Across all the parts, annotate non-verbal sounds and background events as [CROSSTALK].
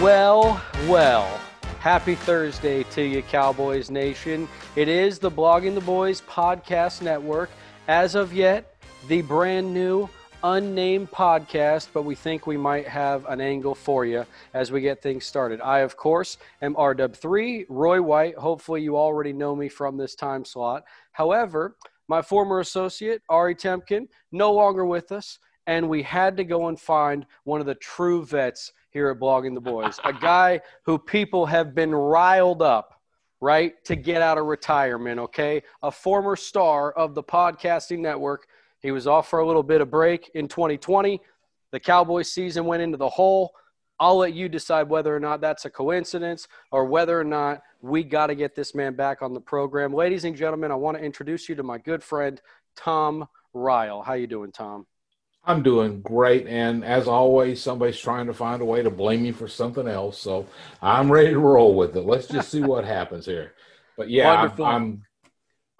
Well, well, happy Thursday to you, Cowboys Nation. It is the Blogging the Boys podcast network. As of yet, the brand new unnamed podcast, but we think we might have an angle for you as we get things started. I, of course, am RW3, Roy White. Hopefully, you already know me from this time slot. However, my former associate, Ari Temkin, no longer with us, and we had to go and find one of the true vets here at Blogging the Boys, a guy who people have been riled up right, to get out of retirement, okay? A former star of the podcasting network he was off for a little bit of break in 2020. The Cowboys season went into the hole. I'll let you decide whether or not that's a coincidence or whether or not we got to get this man back on the program. Ladies and gentlemen, I want to introduce you to my good friend Tom Ryle. How you doing, Tom? I'm doing great, and as always, somebody's trying to find a way to blame me for something else. So I'm ready to roll with it. Let's just see what happens here. But yeah, I'm, I'm,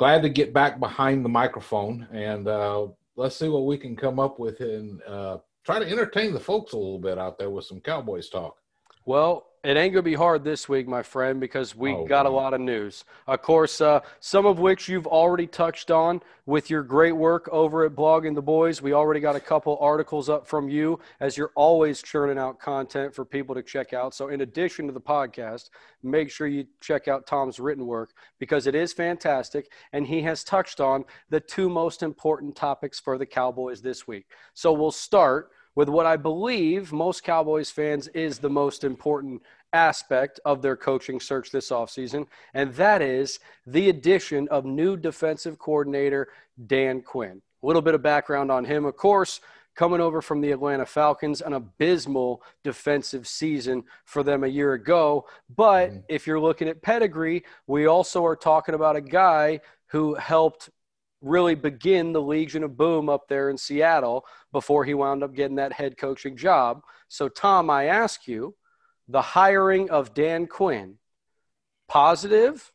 glad to get back behind the microphone and uh, let's see what we can come up with and uh, try to entertain the folks a little bit out there with some Cowboys talk. Well, it ain't gonna be hard this week, my friend, because we oh, got a lot of news. Of course, uh, some of which you've already touched on with your great work over at Blogging the Boys. We already got a couple articles up from you, as you're always churning out content for people to check out. So, in addition to the podcast, make sure you check out Tom's written work because it is fantastic, and he has touched on the two most important topics for the Cowboys this week. So, we'll start with what I believe most Cowboys fans is the most important aspect of their coaching search this offseason, and that is the addition of new defensive coordinator Dan Quinn. A little bit of background on him, of course, coming over from the Atlanta Falcons, an abysmal defensive season for them a year ago. But mm-hmm. if you're looking at pedigree, we also are talking about a guy who helped really begin the Legion of Boom up there in Seattle before he wound up getting that head coaching job. So, Tom, I ask you the hiring of Dan Quinn, positive,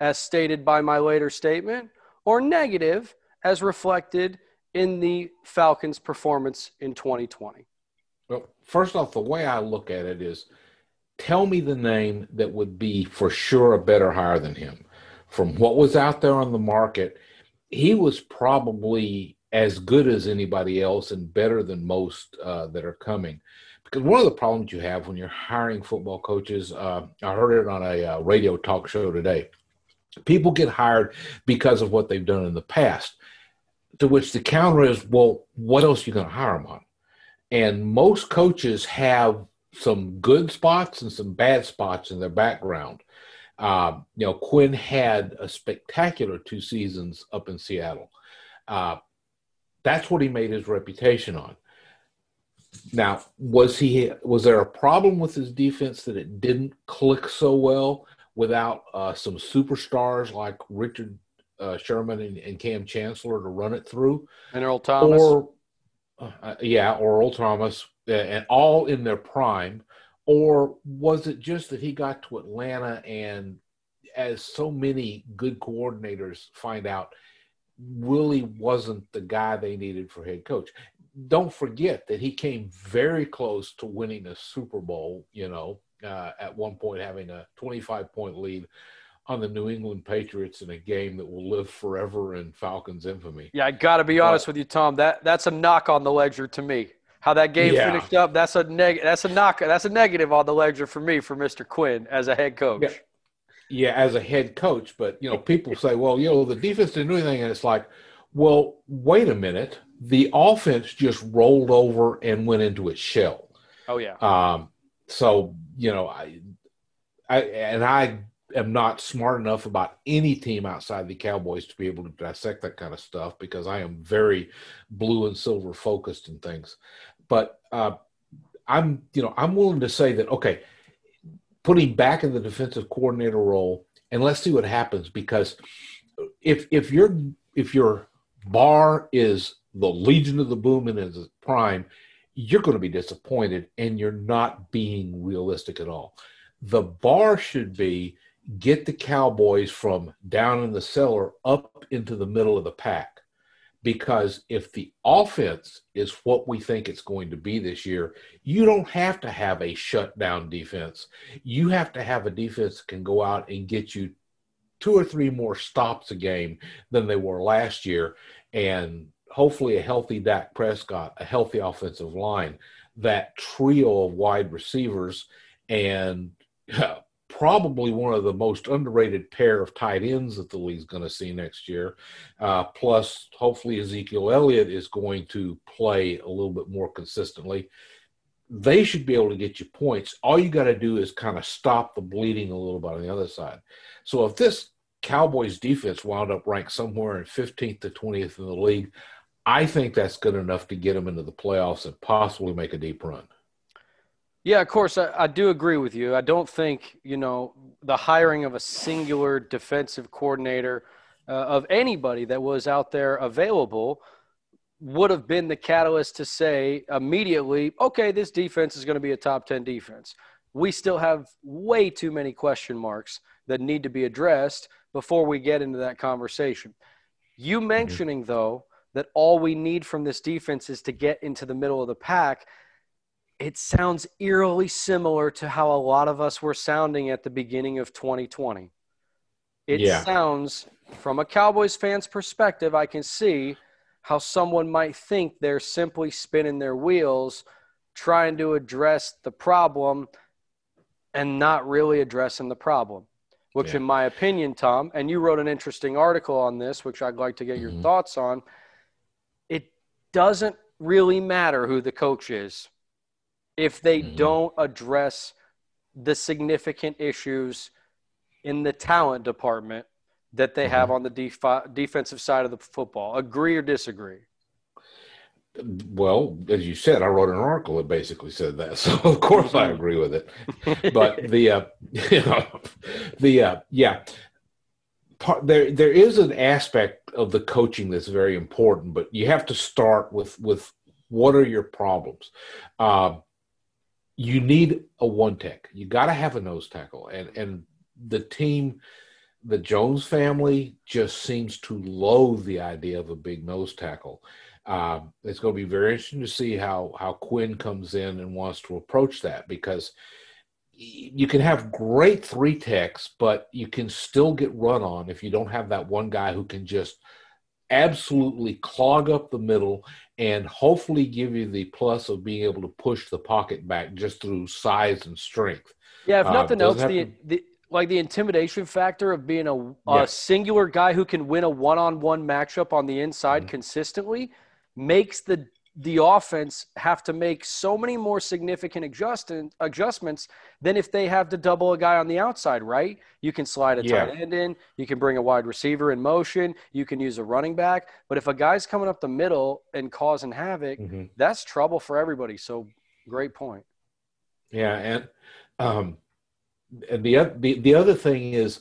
as stated by my later statement, or negative, as reflected in the Falcons' performance in 2020? Well, first off, the way I look at it is tell me the name that would be for sure a better hire than him. From what was out there on the market, he was probably as good as anybody else and better than most uh, that are coming. Because one of the problems you have when you're hiring football coaches, uh, I heard it on a uh, radio talk show today. People get hired because of what they've done in the past. To which the counter is, well, what else are you going to hire them on? And most coaches have some good spots and some bad spots in their background. Uh, you know, Quinn had a spectacular two seasons up in Seattle. Uh, that's what he made his reputation on. Now, was he was there a problem with his defense that it didn't click so well without uh, some superstars like Richard uh, Sherman and, and, Kam Chancellor to run it through, and Earl Thomas, or uh, yeah, or Earl Thomas, and all in their prime, or was it just that he got to Atlanta and, as so many good coordinators find out, Willie wasn't the guy they needed for head coach? Don't forget that he came very close to winning a Super Bowl, you know, uh, at one point having a 25 point lead on the New England Patriots in a game that will live forever in Falcons infamy. Yeah, I got to be honest with you, Tom. That that's a knock on the ledger to me how that game yeah. finished up. That's a neg- That's a knock. That's a negative on the ledger for me for Mr. Quinn as a head coach. Yeah. yeah, as a head coach, but you know, people say, "Well, you know, the defense didn't do anything," and it's like, well, wait a minute. The offense just rolled over and went into its shell. Oh yeah. Um. So you know, I, I and I am not smart enough about any team outside the Cowboys to be able to dissect that kind of stuff because I am very blue and silver focused and things. But uh, I'm, you know, I'm willing to say that okay, putting back in the defensive coordinator role, and let's see what happens because if if your if your bar is the Legion of the Boom and is prime, you're going to be disappointed, and you're not being realistic at all. The bar should be get the Cowboys from down in the cellar up into the middle of the pack because if the offense is what we think it's going to be this year, you don't have to have a shutdown defense. You have to have a defense that can go out and get you two or three more stops a game than they were last year. And hopefully, a healthy Dak Prescott, a healthy offensive line, that trio of wide receivers, and [LAUGHS] probably one of the most underrated pair of tight ends that the league's going to see next year. Uh, plus, hopefully, Ezekiel Elliott is going to play a little bit more consistently. They should be able to get you points. All you got to do is kind of stop the bleeding a little bit on the other side. So, if this Cowboys defense wound up ranked somewhere in 15th to 20th in the league, I think that's good enough to get them into the playoffs and possibly make a deep run. Yeah, of course, I, I, do agree with you. I don't think you know the hiring of a singular defensive coordinator uh, of anybody that was out there available would have been the catalyst to say immediately, okay, this defense is going to be a top ten defense. We still have way too many question marks that need to be addressed before we get into that conversation. You mm-hmm. mentioning though that all we need from this defense is to get into the middle of the pack it sounds eerily similar to how a lot of us were sounding at the beginning of 2020. It yeah. sounds, from a Cowboys fan's perspective, I can see how someone might think they're simply spinning their wheels, trying to address the problem and not really addressing the problem. Which, yeah. in my opinion, Tom, and you wrote an interesting article on this, which I'd like to get mm-hmm. your thoughts on. It doesn't really matter who the coach is if they mm-hmm. don't address the significant issues in the talent department that they mm-hmm. have on the def- defensive side of the football. Agree or disagree? Well, as you said, I wrote an article that basically said that, [LAUGHS] so of course I mm-hmm. agree with it. [LAUGHS] But the, uh, you [LAUGHS] know, the uh, yeah, part, there there is an aspect of the coaching that's very important, but you have to start with with what are your problems. Uh, you need a one tech. You got to have a nose tackle, and and the team, the Jones family, just seems to loathe the idea of a big nose tackle. Um, it's going to be very interesting to see how how Quinn comes in and wants to approach that because you can have great three techs, but you can still get run on if you don't have that one guy who can just absolutely clog up the middle and hopefully give you the plus of being able to push the pocket back just through size and strength. Yeah, if uh, nothing uh, else, the, to... the like the intimidation factor of being a, a singular guy who can win a one-on-one matchup on the inside mm-hmm. consistently makes the the offense have to make so many more significant adjust- adjustments than if they have to double a guy on the outside, right? You can slide a yeah. tight end in, you can bring a wide receiver in motion, you can use a running back. But if a guy's coming up the middle and causing havoc, mm-hmm. that's trouble for everybody. So great point. Yeah, and um, and the the the other thing is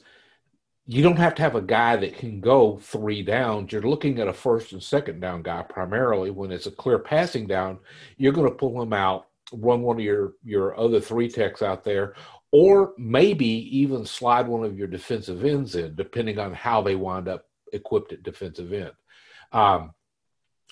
you don't have to have a guy that can go three downs. You're looking at a first and second down guy primarily. When it's a clear passing down, you're going to pull him out, run one of your your other three techs out there, or maybe even slide one of your defensive ends in, depending on how they wind up equipped at defensive end. Um,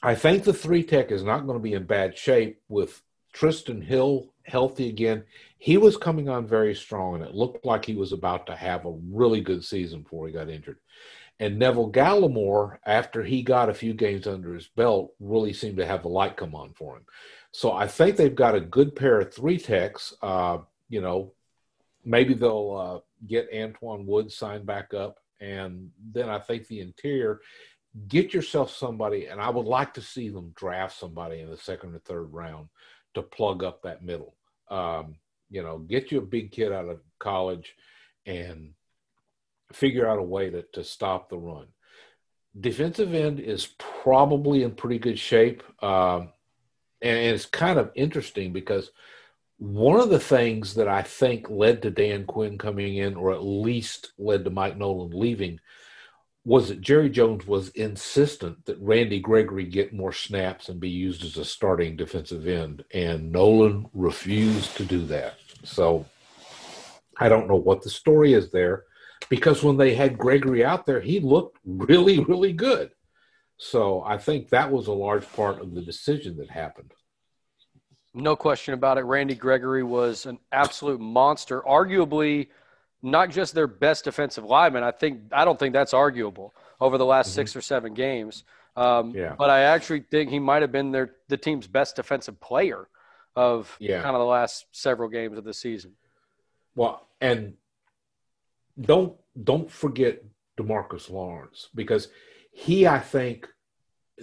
I think the three tech is not going to be in bad shape with Trysten Hill healthy again. He was coming on very strong, and it looked like he was about to have a really good season before he got injured. And Neville Gallimore, after he got a few games under his belt, really seemed to have the light come on for him. So I think they've got a good pair of three techs. Uh, you know, maybe they'll uh, get Antwaun Woods signed back up, and then I think the interior. Get yourself somebody, and I would like to see them draft somebody in the second or third round to plug up that middle. Um, you know, get you a big kid out of college and figure out a way to, to stop the run. Defensive end is probably in pretty good shape. Um, and it's kind of interesting because one of the things that I think led to Dan Quinn coming in, or at least led to Mike Nolan leaving, was that Jerry Jones was insistent that Randy Gregory get more snaps and be used as a starting defensive end, and Nolan refused to do that. So I don't know what the story is there, because when they had Gregory out there, he looked really, really good. So I think that was a large part of the decision that happened. No question about it. Randy Gregory was an absolute monster, arguably not just their best defensive lineman. I think I don't think that's arguable over the last mm-hmm. six or seven games. Um, yeah. But I actually think he might have been their the team's best defensive player of yeah. kind of the last several games of the season. Well, and don't don't forget Demarcus Lawrence because he, I think,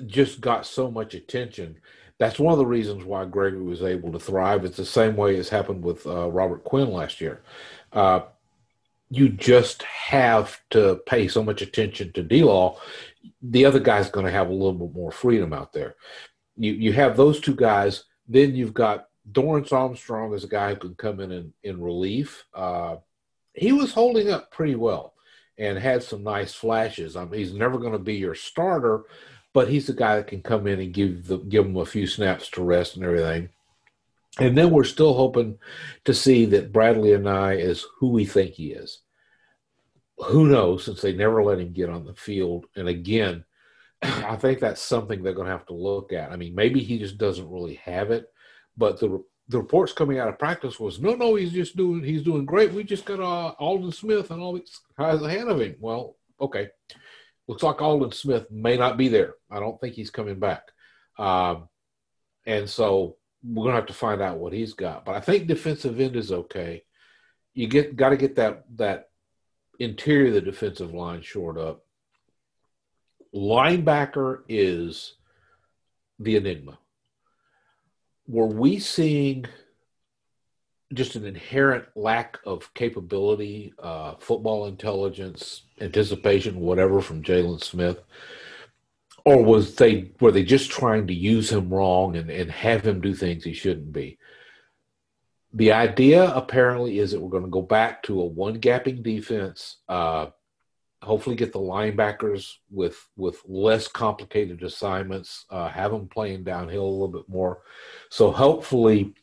just got so much attention. That's one of the reasons why Gregory was able to thrive. It's the same way as happened with uh, Robert Quinn last year. Uh, you just have to pay so much attention to D Law. The other guy's going to have a little bit more freedom out there. You you have those two guys. Then you've got Dorance Armstrong as a guy who can come in in, in relief. Uh, he was holding up pretty well and had some nice flashes. I mean, he's never going to be your starter, but he's the guy that can come in and give the, give him a few snaps to rest and everything. And then we're still hoping to see that Bradlee Anae is who we think he is. Who knows, since they never let him get on the field. And again, [CLEARS THROAT] I think that's something they're going to have to look at. I mean, maybe he just doesn't really have it, but the the reports coming out of practice was no, no, he's just doing he's doing great. We just got uh, Aldon Smith and all these guys ahead of him. Well, okay, looks like Aldon Smith may not be there. I don't think he's coming back, um, and so we're gonna have to find out what he's got. But I think defensive end is okay. You get got to get that that interior of the defensive line short up. Linebacker is the enigma were we seeing just an inherent lack of capability, uh, football intelligence, anticipation, whatever, from Jaylon Smith, or was they were they just trying to use him wrong and, and have him do things he shouldn't be? The idea apparently is that we're going to go back to a one gapping defense. Uh, hopefully get the linebackers with with less complicated assignments, uh, have them playing downhill a little bit more. So hopefully,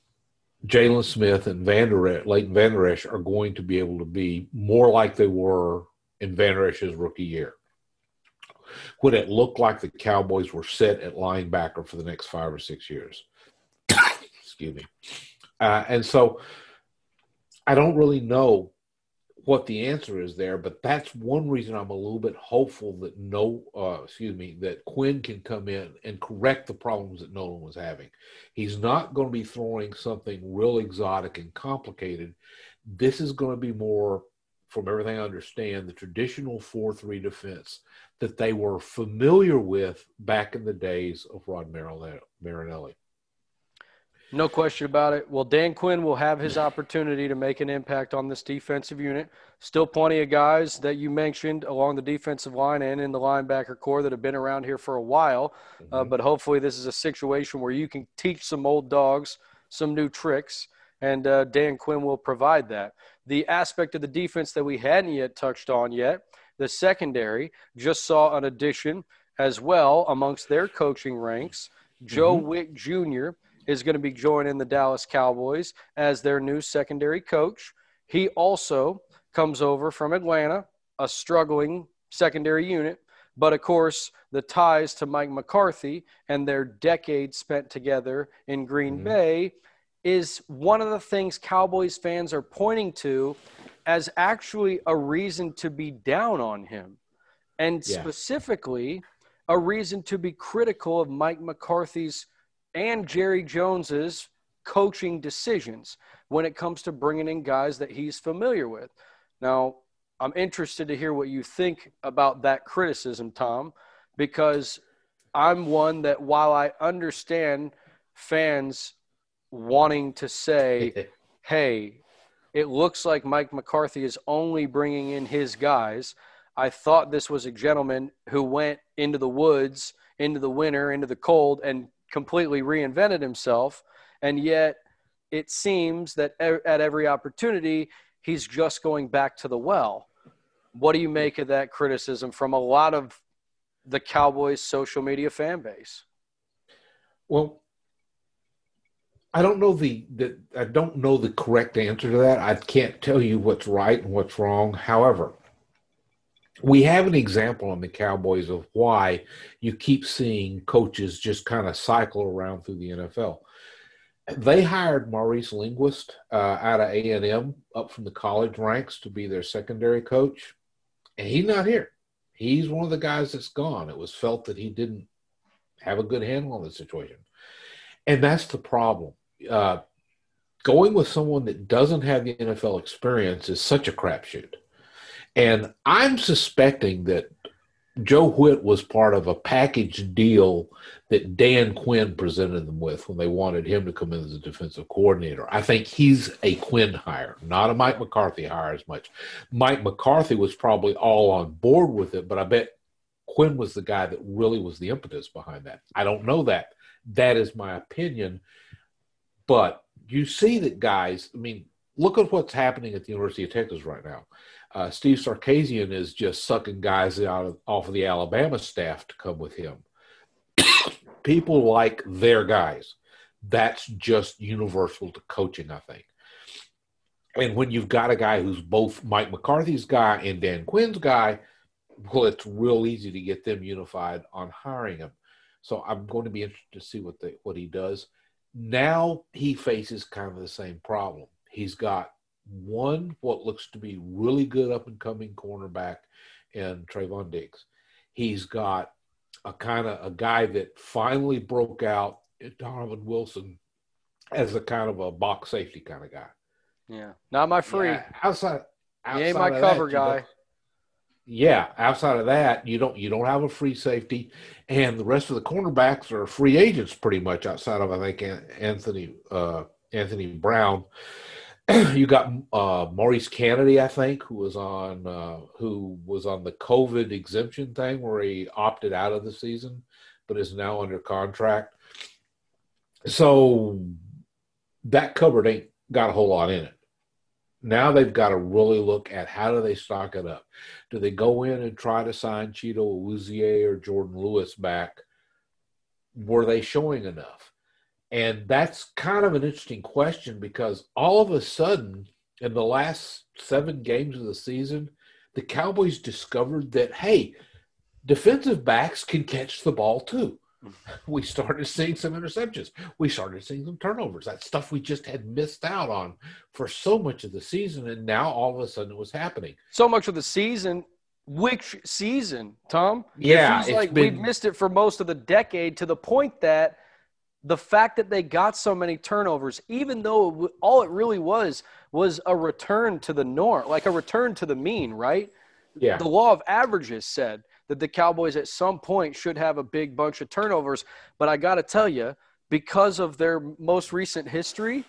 Jaylon Smith and Vander Leighton Vander Esch are going to be able to be more like they were in Vander Esch's rookie year. When it looked like the Cowboys were set at linebacker for the next five or six years. Excuse me. Uh, and so I don't really know what the answer is there, but that's one reason I'm a little bit hopeful that no, uh, excuse me, that Quinn can come in and correct the problems that Nolan was having. He's not going to be throwing something real exotic and complicated. This is going to be more, from everything I understand, the traditional 4 3 defense that they were familiar with back in the days of Rod Marinelli. No question about it. Well, Dan Quinn will have his opportunity to make an impact on this defensive unit. Still plenty of guys that you mentioned along the defensive line and in the linebacker corps that have been around here for a while. Uh, mm-hmm. Uh, but hopefully, this is a situation where you can teach some old dogs some new tricks, and uh, Dan Quinn will provide that. The aspect of the defense that we hadn't yet touched on yet, the secondary, just saw an addition as well amongst their coaching ranks. Joe mm-hmm. Whitt Jr is going to be joining the Dallas Cowboys as their new secondary coach. He also comes over from Atlanta, a struggling secondary unit. But of course, the ties to Mike McCarthy and their decades spent together in Green mm-hmm. Bay is one of the things Cowboys fans are pointing to as actually a reason to be down on him. And yeah. specifically, a reason to be critical of Mike McCarthy's and Jerry Jones's coaching decisions when it comes to bringing in guys that he's familiar with. Now, I'm interested to hear what you think about that criticism, Tom, because I'm one that while I understand fans wanting to say, [LAUGHS] hey, it looks like Mike McCarthy is only bringing in his guys. I thought this was a gentleman who went into the woods, into the winter, into the cold, and completely reinvented himself. And yet it seems that at every opportunity, he's just going back to the well. What do you make of that criticism from a lot of the Cowboys social media fan base? Well, I don't know the, the I don't know the correct answer to that. I can't tell you what's right and what's wrong. However, we have an example on the Cowboys of why you keep seeing coaches just kind of cycle around through the NFL. They hired Maurice Linguist uh, out of A and M up from the college ranks to be their secondary coach, and he's not here. He's one of the guys that's gone. It was felt that he didn't have a good handle on the situation, and that's the problem. Uh, going with someone that doesn't have the NFL experience is such a crapshoot and I'm suspecting that Joe Whitt was part of a package deal that Dan Quinn presented them with when they wanted him to come in as a defensive coordinator. I think he's a Quinn hire, not a Mike McCarthy hire as much. Mike McCarthy was probably all on board with it, but I bet Quinn was the guy that really was the impetus behind that. I don't know that. That is my opinion. But you see that guys, I mean, look at what's happening at the University of Texas right now uh, Steve Sarkisian is just sucking guys out of, off of the Alabama staff to come with him. [COUGHS] People like their guys. That's just universal to coaching, I think. And when you've got a guy who's both Mike McCarthy's guy and Dan Quinn's guy, well, it's real easy to get them unified on hiring him. So I'm going to be interested to see what the, what he does. Now he faces kind of the same problem. He's got one what looks to be really good up and coming cornerback in Trevon Diggs. He's got a kind of a guy that finally broke out, Donovan Wilson, as a kind of a box safety kind of guy. Yeah, not my free. Yeah, outside, outside, he ain't my cover that, guy. Yeah, outside of that, you don't you don't have a free safety, and the rest of the cornerbacks are free agents pretty much. Outside of I think Anthony uh, Anthony Brown, [CLEARS THROAT] you got uh, Maurice Canady, I think, who was on uh, who was on the COVID exemption thing where he opted out of the season, but is now under contract. So that cupboard ain't got a whole lot in it. Now they've got to really look at how do they stock it up. Do they go in and try to sign Chido Awuzie or Jourdan Lewis back? Were they showing enough? And that's kind of an interesting question because all of a sudden, in the last seven games of the season, the Cowboys discovered that, hey, defensive backs can catch the ball too. [LAUGHS] We started seeing some interceptions. We started seeing some turnovers. That stuff we just had missed out on for so much of the season. And now all of a sudden it was happening. So much of the season. Which season, Tom? Yeah. It feels like been, we've missed it for most of the decade to the point that the fact that they got so many turnovers, even though all it really was was a return to the norm, like a return to the mean, right? Yeah. The law of averages said that the Cowboys at some point should have a big bunch of turnovers. But I got to tell you, because of their most recent history,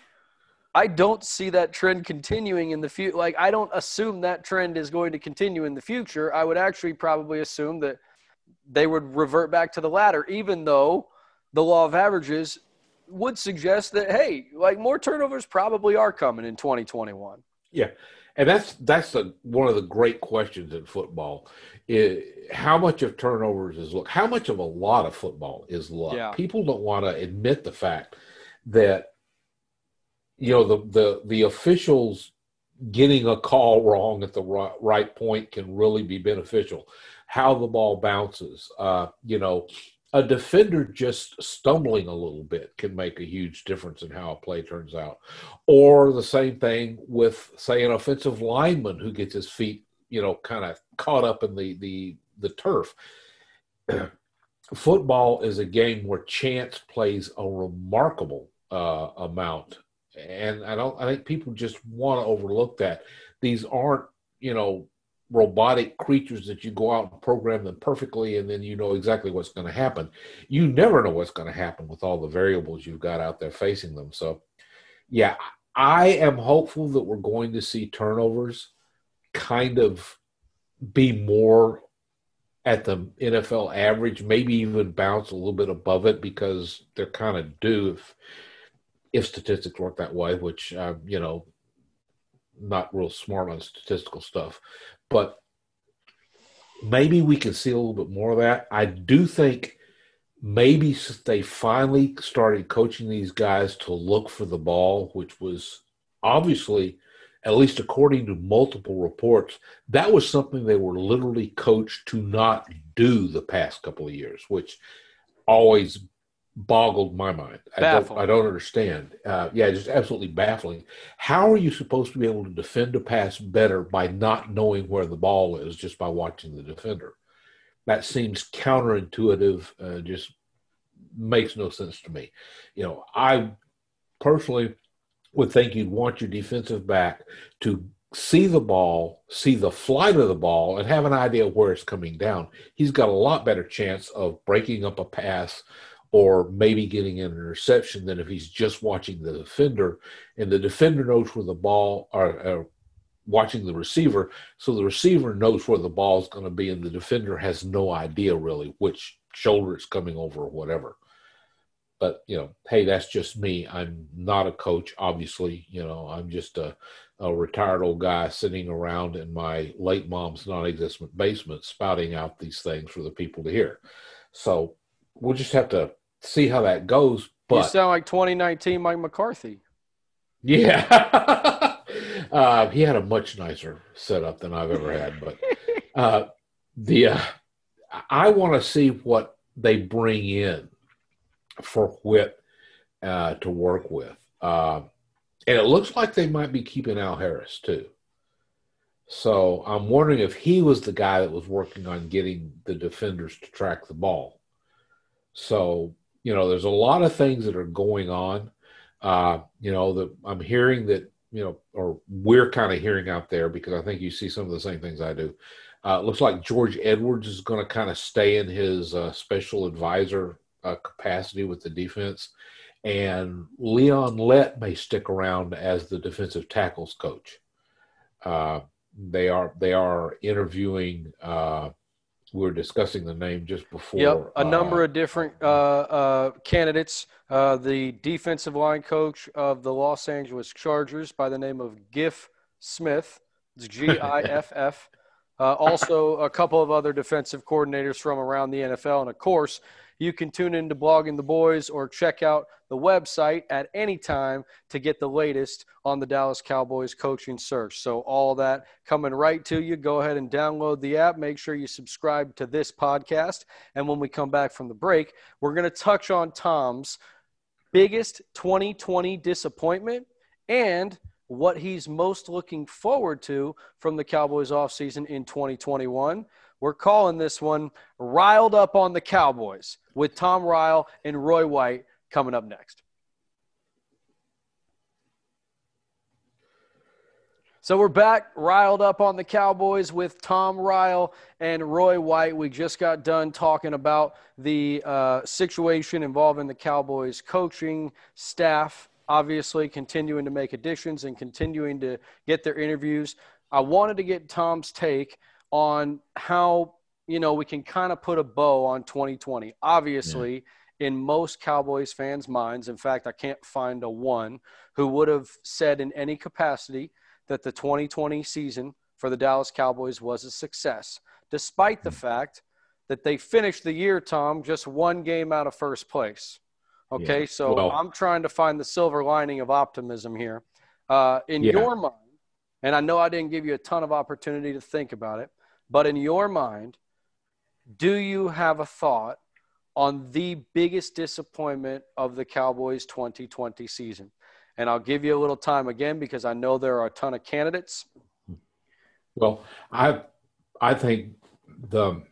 I don't see that trend continuing in the future. Like, I don't assume that trend is going to continue in the future. I would actually probably assume that they would revert back to the latter, even though the law of averages would suggest that hey, like more turnovers probably are coming in 2021. Yeah, and that's that's the, one of the great questions in football. Is how much of turnovers is luck? How much of a lot of football is luck? Yeah. People don't want to admit the fact that you know the the the officials getting a call wrong at the right, right point can really be beneficial. How the ball bounces, uh, you know, a defender just stumbling a little bit can make a huge difference in how a play turns out. Or the same thing with, say, an offensive lineman who gets his feet, you know, kind of caught up in the the the turf. [CLEARS THROAT] Football is a game where chance plays a remarkable uh, amount, and I don't. I think people just want to overlook that. These aren't, you know, robotic creatures that you go out and program them perfectly and then you know exactly what's going to happen. You never know what's going to happen with all the variables you've got out there facing them. So, yeah, I am hopeful that we're going to see turnovers kind of be more at the NFL average, maybe even bounce a little bit above it because they're kind of due if if statistics work that way, which uh, you know not real smart on statistical stuff, but maybe we can see a little bit more of that. I do think maybe they finally started coaching these guys to look for the ball, which was obviously at least according to multiple reports, that was something they were literally coached to not do the past couple of years, which always boggled my mind. I don't, I don't understand. Uh, yeah, just absolutely baffling. How are you supposed to be able to defend a pass better by not knowing where the ball is just by watching the defender? That seems counterintuitive. Uh, just makes no sense to me. You know, I personally would think you'd want your defensive back to see the ball, see the flight of the ball, and have an idea where it's coming down. He's got a lot better chance of breaking up a pass or maybe getting an interception than if he's just watching the defender. And the defender knows where the ball or watching the receiver. So the receiver knows where the ball is going to be and the defender has no idea really which shoulder it's coming over or whatever. But you know hey that's just me. I'm not a coach obviously. You know i'm just a, a retired old guy sitting around in my late mom's non-existent basement spouting out these things for the people to hear. So we'll just have to see how that goes. But you sound like 2019 Mike McCarthy. Yeah, [LAUGHS] uh, he had a much nicer setup than I've ever had. But [LAUGHS] uh, the uh, I want to see what they bring in for Whitt uh, to work with, uh, and it looks like they might be keeping Al Harris too. So I'm wondering if he was the guy that was working on getting the defenders to track the ball. So you know, there's a lot of things that are going on. Uh, you know, that I'm hearing that, you know, or we're kind of hearing out there because I think you see some of the same things I do. Uh, looks like George Edwards is going to kind of stay in his uh, special advisor uh, capacity with the defense, and Leon Lett may stick around as the defensive tackles coach. Uh, they are they are interviewing uh, we were discussing the name just before. Yep, a uh, number of different uh, uh, candidates. Uh, the defensive line coach of the Los Angeles Chargers by the name of Giff Smith. It's [LAUGHS] G I F F. Uh, also, a couple of other defensive coordinators from around the NFL. And of course, you can tune into Blogging the Boys or check out the website at any time to get the latest on the Dallas Cowboys coaching search. So, all that coming right to you. Go ahead and download the app. Make sure you subscribe to this podcast. And when we come back from the break, we're going to touch on Tom's biggest 2020 disappointment and what he's most looking forward to from the Cowboys offseason in 2021. We're calling this one Ryled Up on the Cowboys with Tom Ryle and Roy White coming up next. So we're back, riled up on the Cowboys with Tom Ryle and Roy White. We just got done talking about the uh, situation involving the Cowboys coaching staff, obviously continuing to make additions and continuing to get their interviews. I wanted to get Tom's take on how you know we can kind of put a bow on 2020. Obviously, yeah. in most Cowboys fans' minds, in fact, I can't find a one who would have said in any capacity that the 2020 season for the Dallas Cowboys was a success, despite the mm. fact that they finished the year, Tom, just one game out of first place. Okay, yeah. so well, I'm trying to find the silver lining of optimism here. Uh, in yeah. your mind, and I know I didn't give you a ton of opportunity to think about it, but in your mind, do you have a thought on the biggest disappointment of the Cowboys 2020 season? And I'll give you a little time again because I know there are a ton of candidates. Well, I I think the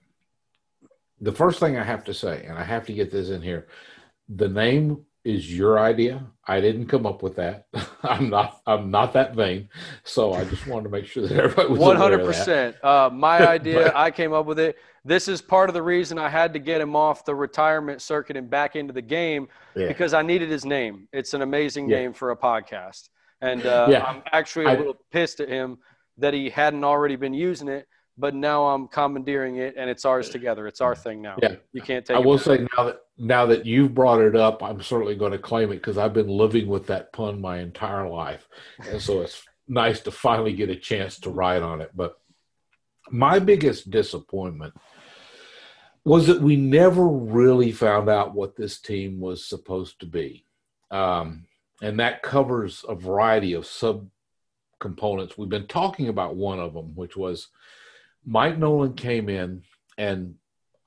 the first thing I have to say, and I have to get this in here, the name is your idea. I didn't come up with that. [LAUGHS] I'm not. I'm not that vain. So I just wanted to make sure that everybody was one hundred percent. Uh, my [LAUGHS] idea. but, I came up with it. This is part of the reason I had to get him off the retirement circuit and back into the game yeah. because I needed his name. It's an amazing yeah. name for a podcast, and uh, yeah. I'm actually a little pissed at him that he hadn't already been using it but now I'm commandeering it and it's ours together. It's our thing now. Yeah. You can't take I will say now that now that you've brought it up, I'm certainly going to claim it because I've been living with that pun my entire life. And so it's nice to finally get a chance to write on it. But my biggest disappointment was that we never really found out what this team was supposed to be. Um, and that covers a variety of sub components. We've been talking about one of them, which was Mike Nolan came in and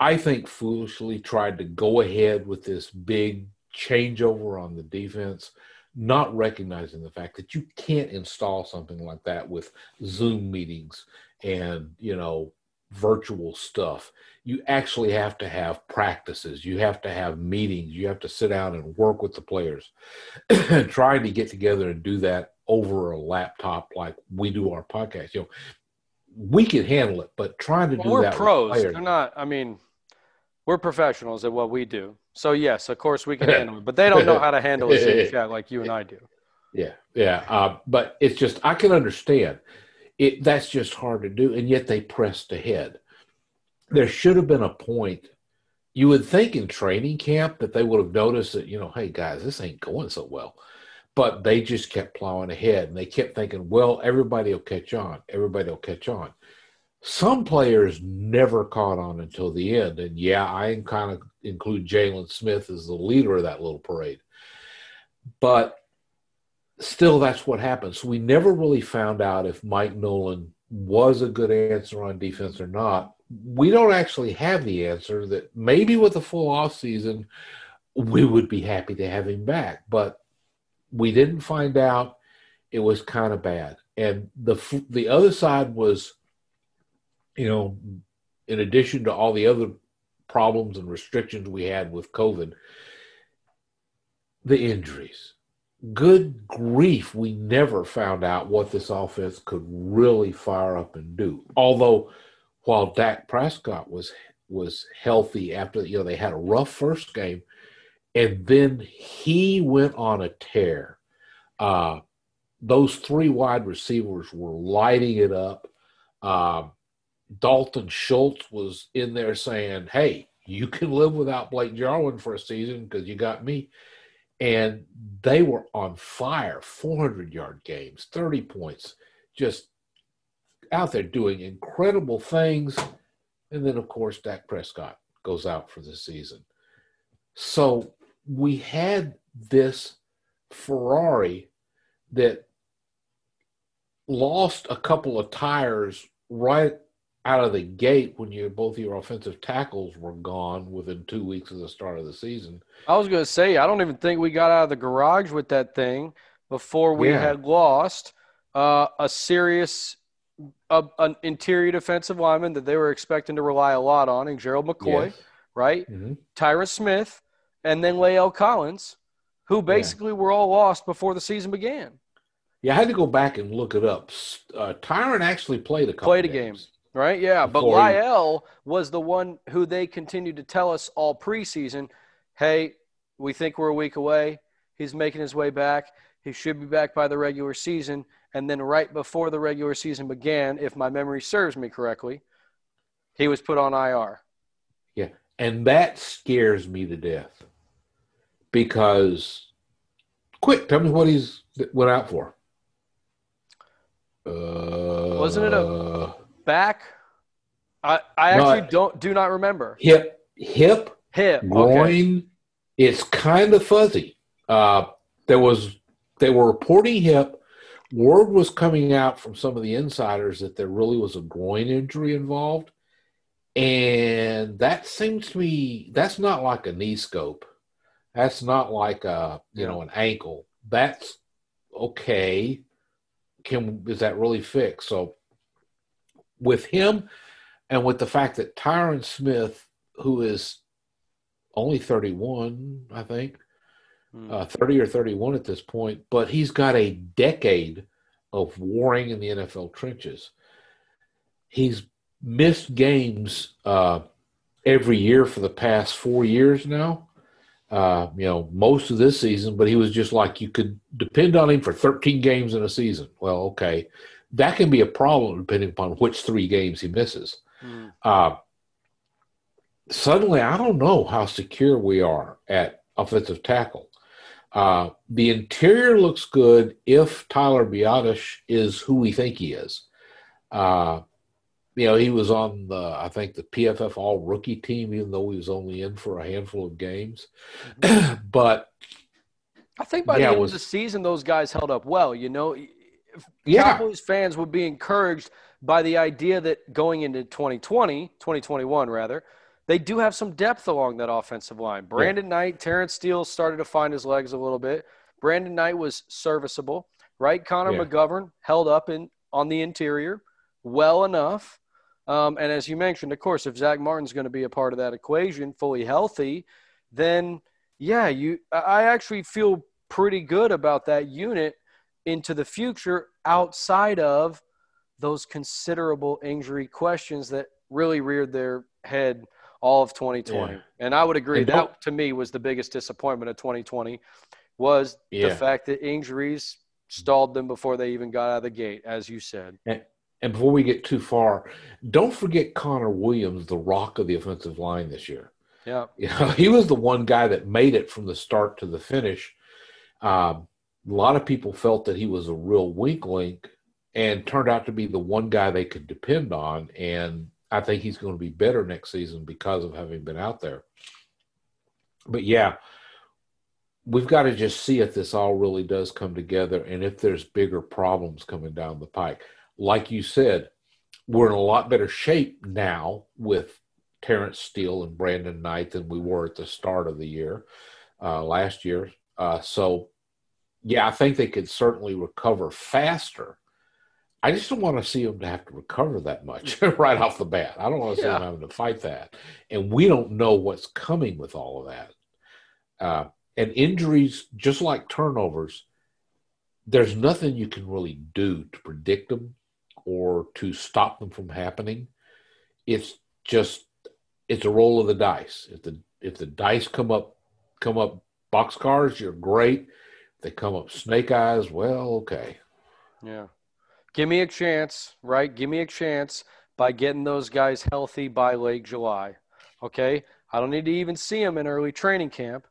I think foolishly tried to go ahead with this big changeover on the defense, not recognizing the fact that you can't install something like that with Zoom meetings and, you know, virtual stuff. You actually have to have practices. You have to have meetings. You have to sit down and work with the players. [CLEARS THROAT] Trying to get together and do that over a laptop like we do our podcast. You know, we can handle it, but trying to well, do we're that. We're pros. They're not. I mean, we're professionals at what we do. So yes, of course we can [LAUGHS] handle it, but they don't know how to handle a [LAUGHS] Zoom chat like you and I do. Yeah, yeah. Uh, but it's just I can understand it. That's just hard to do, and yet they pressed ahead. There should have been a point. You would think in training camp that they would have noticed that you know, hey guys, this ain't going so well but they just kept plowing ahead and they kept thinking, well, everybody will catch on. Everybody will catch on. Some players never caught on until the end. And yeah, I kind of include Jaylon Smith as the leader of that little parade. But still, that's what happened. So we never really found out if Mike Nolan was a good answer on defense or not. We don't actually have the answer that maybe with a full off season, we would be happy to have him back. But we didn't find out. It was kind of bad. And the the other side was, you know, in addition to all the other problems and restrictions we had with COVID, the injuries. Good grief, we never found out what this offense could really fire up and do. Although, while Dak Prescott was was healthy after you know they had a rough first game, and then he went on a tear. Uh, those three wide receivers were lighting it up. Uh, Dalton Schultz was in there saying, "Hey, you can live without Blake Jarwin for a season because you got me." And they were on fire, 400 yard games, 30 points, just out there doing incredible things. And then, of course, Dak Prescott goes out for the season. So we had this Ferrari that lost a couple of tires right out of the gate when you both your offensive tackles were gone within two weeks of the start of the season. I was going to say I don't even think we got out of the garage with that thing before we yeah. had lost uh, a serious uh, an interior defensive lineman that they were expecting to rely a lot on, and Gerald McCoy, yes. right? Mm-hmm. Tyron Smith, and then La'el Collins, who basically yeah. were all lost before the season began. Yeah, I had to go back and look it up. Uh, Tyron actually played a couple played a game, right? Yeah, but La'el he... was the one who they continued to tell us all preseason, "Hey, we think we're a week away. He's making his way back. He should be back by the regular season." And then right before the regular season began, if my memory serves me correctly, he was put on IR. Yeah, and that scares me to death because quick, tell me what he's went out for. Uh, Wasn't it a back? I I actually don't do not remember. Hip, hip, hip, groin. Okay. It's kind of fuzzy. Uh, there was they were reporting hip. Word was coming out from some of the insiders that there really was a groin injury involved, and that seems to me that's not like a knee scope. That's not like a you know an ankle. That's okay. Can is that really fixed? So with him and with the fact that Tyron Smith, who is only 31, I think, hmm. uh, 30 or 31 at this point, but he's got a decade of warring in the NFL trenches. He's missed games uh, every year for the past four years now uh, you know, most of this season, but he was just like you could depend on him for 13 games in a season. Well, okay, that can be a problem depending upon which three games he misses. Mm. Uh, suddenly, I don't know how secure we are at offensive tackle. Uh, the interior looks good if Tyler Biadasz is who we think he is. Uh, you know, he was on the, I think, the PFF All Rookie team, even though he was only in for a handful of games. Mm-hmm. [CLEARS THROAT] but I think by yeah, the end was, of the season, those guys held up well. You know, yeah. Cowboys fans would be encouraged by the idea that going into 2020, 2021 rather, they do have some depth along that offensive line. Brandon yeah. Knight, Terence Steele started to find his legs a little bit. Brandon Knight was serviceable, right? Connor yeah. McGovern held up in on the interior well enough. Um, and as you mentioned, of course, if Zach Martin's going to be a part of that equation, fully healthy, then yeah, you. I actually feel pretty good about that unit into the future outside of those considerable injury questions that really reared their head all of 2020. Yeah. And I would agree that to me was the biggest disappointment of 2020 was yeah. the fact that injuries stalled them before they even got out of the gate, as you said. And, and before we get too far, don't forget Connor Williams, the rock of the offensive line this year. Yeah, [LAUGHS] you know, he was the one guy that made it from the start to the finish. Um, a lot of people felt that he was a real weak link, and turned out to be the one guy they could depend on. And I think he's going to be better next season because of having been out there. But yeah, we've got to just see if this all really does come together and if there's bigger problems coming down the pike. Like you said, we're in a lot better shape now with Terence Steele and Brandon Knight than we were at the start of the year, uh, last year. Uh, so, yeah, I think they could certainly recover faster I just don't want to see them to have to recover that much [LAUGHS] right off the bat. I don't want to see yeah. them having to fight that, and we don't know what's coming with all of that. Uh, and injuries, just like turnovers, there's nothing you can really do to predict them or to stop them from happening. It's just it's a roll of the dice. If the if the dice come up come up boxcars, you're great. If they come up snake eyes, well, okay. Yeah give me a chance, right? Give me a chance by getting those guys healthy by late July. Okay. I don't need to even see them in early training camp.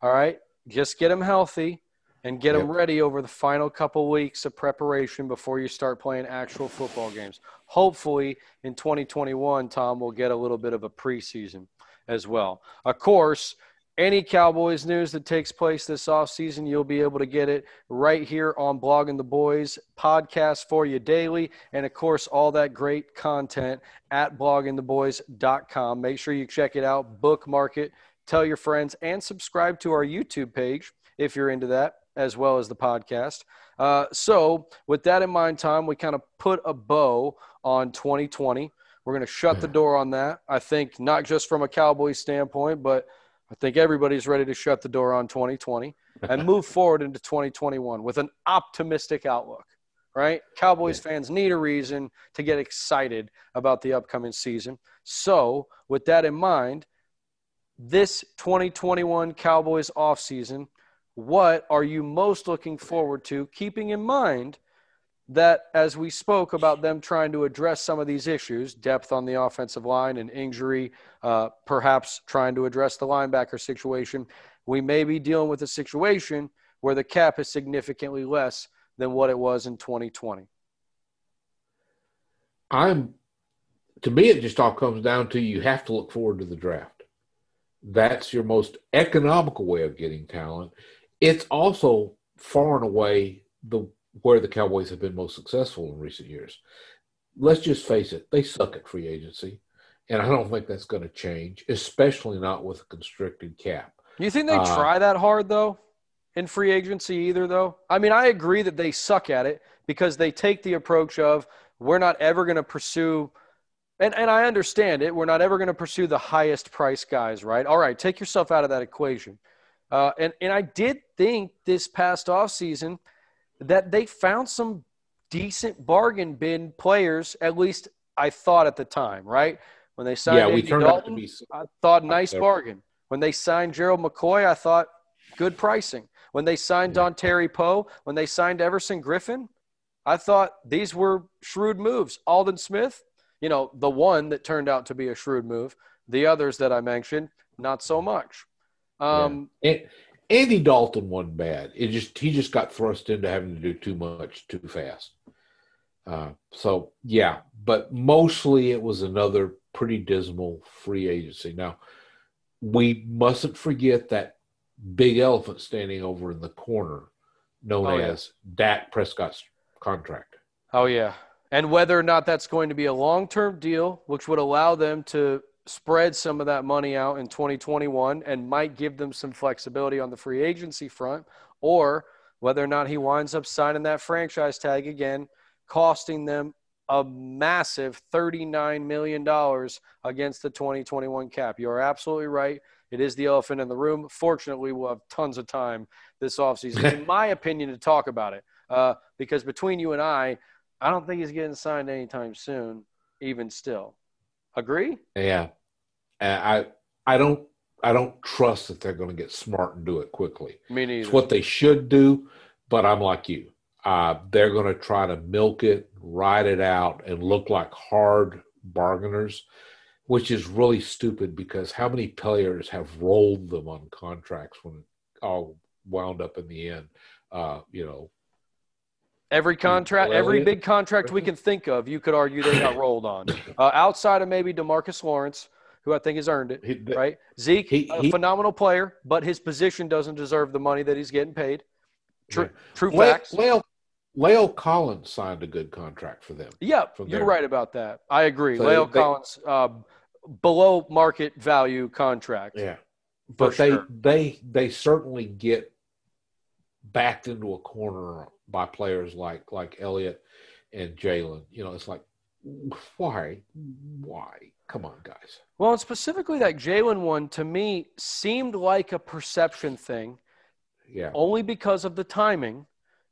All right. Just get them healthy and get yep. them ready over the final couple weeks of preparation before you start playing actual football games. Hopefully, in 2021, Tom will get a little bit of a preseason as well. Of course, any Cowboys news that takes place this offseason, you'll be able to get it right here on Blogging the Boys podcast for you daily. And of course, all that great content at bloggingtheboys.com. Make sure you check it out, bookmark it, tell your friends, and subscribe to our YouTube page if you're into that, as well as the podcast. Uh, so, with that in mind, Tom, we kind of put a bow on 2020. We're going to shut the door on that. I think not just from a Cowboys standpoint, but – I think everybody's ready to shut the door on 2020 [LAUGHS] and move forward into 2021 with an optimistic outlook, right? Cowboys yeah. fans need a reason to get excited about the upcoming season. So, with that in mind, this 2021 Cowboys offseason, what are you most looking forward to, keeping in mind that as we spoke about them trying to address some of these issues depth on the offensive line and injury uh, perhaps trying to address the linebacker situation we may be dealing with a situation where the cap is significantly less than what it was in 2020 i'm to me it just all comes down to you have to look forward to the draft. That's your most economical way of getting talent it's also far and away the where the Cowboys have been most successful in recent years. Let's just face it, they suck at free agency. And I don't think that's going to change, especially not with a constricted cap. You think they uh, try that hard, though, in free agency either, though? I mean, I agree that they suck at it because they take the approach of we're not ever going to pursue and, and I understand it. We're not ever going to pursue the highest price guys, right? All right, take yourself out of that equation. Uh, and, and I did think this past offseason – that they found some decent bargain bin players, at least I thought at the time, right? When they signed yeah, we turned Dalton, out to be I thought nice there. bargain. When they signed Gerald McCoy, I thought good pricing. When they signed yeah. Dontari Poe, when they signed Everson Griffen, I thought these were shrewd moves. Aldon Smith, you know, the one that turned out to be a shrewd move. The others that I mentioned, not so much. Um, yeah. Andy Dalton wasn't bad. It just he just got thrust into having to do too much too fast. Uh, so yeah, but mostly it was another pretty dismal free agency. Now we mustn't forget that big elephant standing over in the corner, known oh, as yeah. Dak Prescott's contract. Oh yeah, and whether or not that's going to be a long-term deal, which would allow them to spread some of that money out in 2021 and might give them some flexibility on the free agency front, or whether or not he winds up signing that franchise tag again, costing them a massive $39 million against the 2021 cap. You're absolutely right. It is the elephant in the room. Fortunately, we'll have tons of time this offseason, in [LAUGHS] my opinion, to talk about it. Uh, because between you and I, I don't think he's getting signed anytime soon, even still. Agree? Yeah. I I don't I don't trust that they're going to get smart and do it quickly. Me neither. It's what they should do, but I'm like you. Uh, they're going to try to milk it, ride it out, and look like hard bargainers, which is really stupid because how many players have rolled them on contracts when it all wound up in the end? Uh, you know, Every contract, every big contract we can think of, you could argue they got rolled on. [COUGHS] Uh, outside of maybe DeMarcus Lawrence, who I think has earned it, he, right? Zeke, he, a he, phenomenal player, but his position doesn't deserve the money that he's getting paid. True, yeah. true facts. La'el, La'el Collins signed a good contract for them. Yeah, you're right about that. I agree. So La'el they, Collins, uh, below market value contract. Yeah, but they sure. they they certainly get backed into a corner by players like like Elliott and Jaylon. You know, it's like why, why? Come on, guys. Well, and specifically that Jaylon one to me seemed like a perception thing. Yeah. Only because of the timing,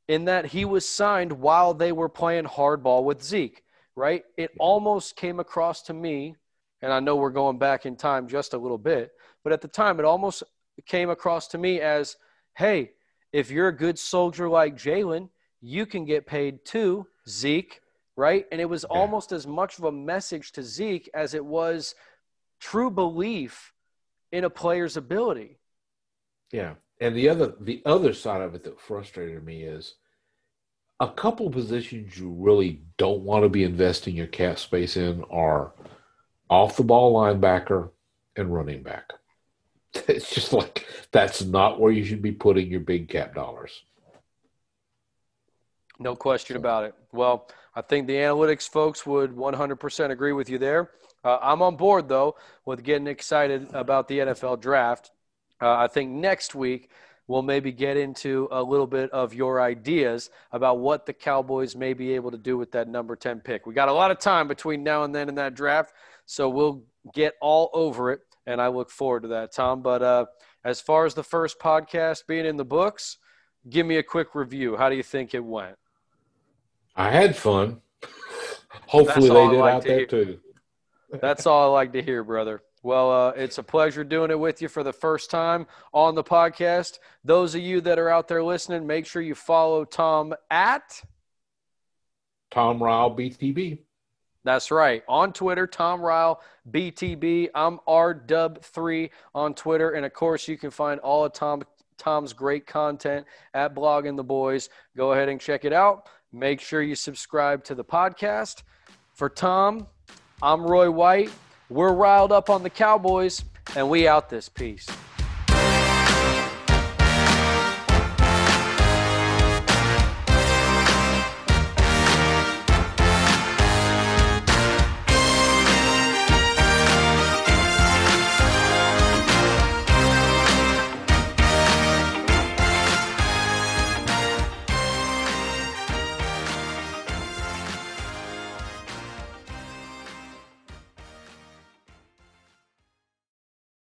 in that he was signed while they were playing hardball with Zeke. Right. It yeah. almost came across to me, and I know we're going back in time just a little bit, but at the time it almost came across to me as, hey, if you're a good soldier like Jaylon, you can get paid too, Zeke, right? And it was yeah. almost as much of a message to Zeke as it was true belief in a player's ability. Yeah. And the other the other side of it that frustrated me is a couple positions you really don't want to be investing your cap space in are off the ball linebacker and running back. [LAUGHS] It's just like that's not where you should be putting your big cap dollars. No question about it. Well, I think the analytics folks would 100% agree with you there. Uh, I'm on board, though, with getting excited about the NFL draft. Uh, I think next week we'll maybe get into a little bit of your ideas about what the Cowboys may be able to do with that number 10 pick. We got a lot of time between now and then in that draft, so we'll get all over it and I look forward to that, Tom. But uh, as far as the first podcast being in the books, give me a quick review. How do you think it went? I had fun. [LAUGHS] Hopefully, they did like out to there hear. too. That's all I like to hear, brother. Well, uh, it's a pleasure doing it with you for the first time on the podcast. Those of you that are out there listening, make sure you follow Tom at Tom Ryle BTB. That's right. On Twitter, Tom Ryle, BTB. I'm RDub3 on Twitter. And of course, you can find all of Tom, Tom's great content at Blogging the Boys. Go ahead and check it out. Make sure you subscribe to the podcast. For Tom, I'm Roy White. We're riled up on the Cowboys, and we out this piece.